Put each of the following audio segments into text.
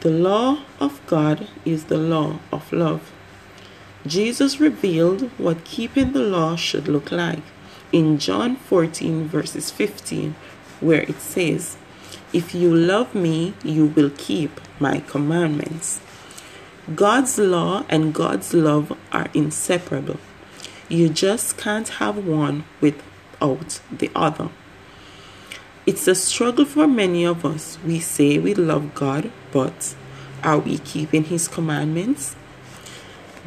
The law of God is the law of love. Jesus revealed what keeping the law should look like in John 14, verses 15, where it says, If you love me, you will keep my commandments. God's law and God's love are inseparable. You just can't have one without the other. It's a struggle for many of us. We say we love God, but are we keeping His commandments?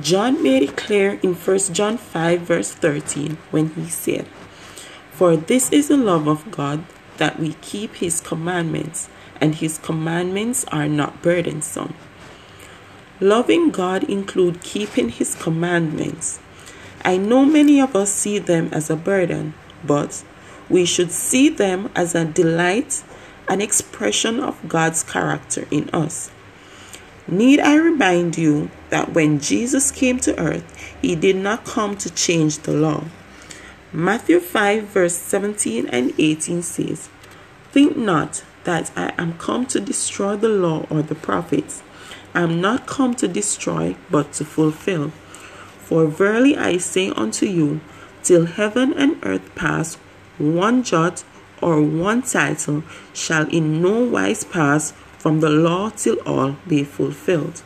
John made it clear in 1 John 5, verse 13, when he said, For this is the love of God, that we keep His commandments, and His commandments are not burdensome. Loving God include keeping His commandments. I know many of us see them as a burden, but we should see them as a delight, an expression of God's character in us. Need I remind you that when Jesus came to earth, he did not come to change the law. Matthew 5, verse 17 and 18 says, Think not that I am come to destroy the law or the prophets. I am not come to destroy, but to fulfill. For verily I say unto you, till heaven and earth pass, one jot or one tittle shall in no wise pass from the law till all be fulfilled.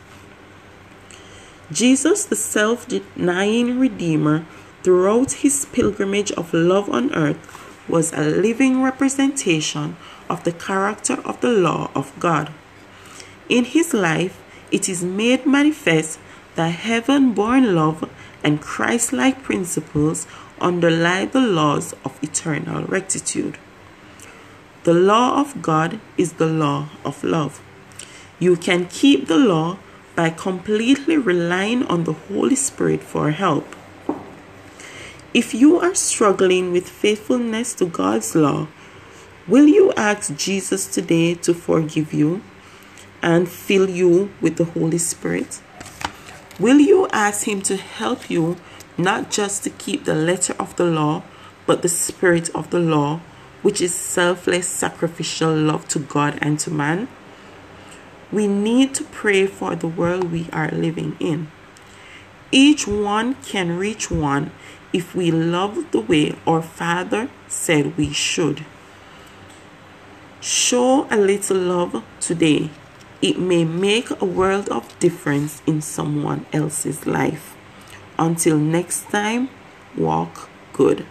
Jesus, the self denying Redeemer, throughout his pilgrimage of love on earth, was a living representation of the character of the law of God. In his life, it is made manifest that heaven born love and Christ like principles underlie the laws of eternal rectitude. The law of God is the law of love. You can keep the law by completely relying on the Holy Spirit for help. If you are struggling with faithfulness to God's law, will you ask Jesus today to forgive you and fill you with the Holy Spirit? Will you ask Him to help you not just to keep the letter of the law, but the spirit of the law, which is selfless, sacrificial love to God and to man. We need to pray for the world we are living in. Each one can reach one if we love the way our Father said we should. Show a little love today. It may make a world of difference in someone else's life. Until next time, walk good.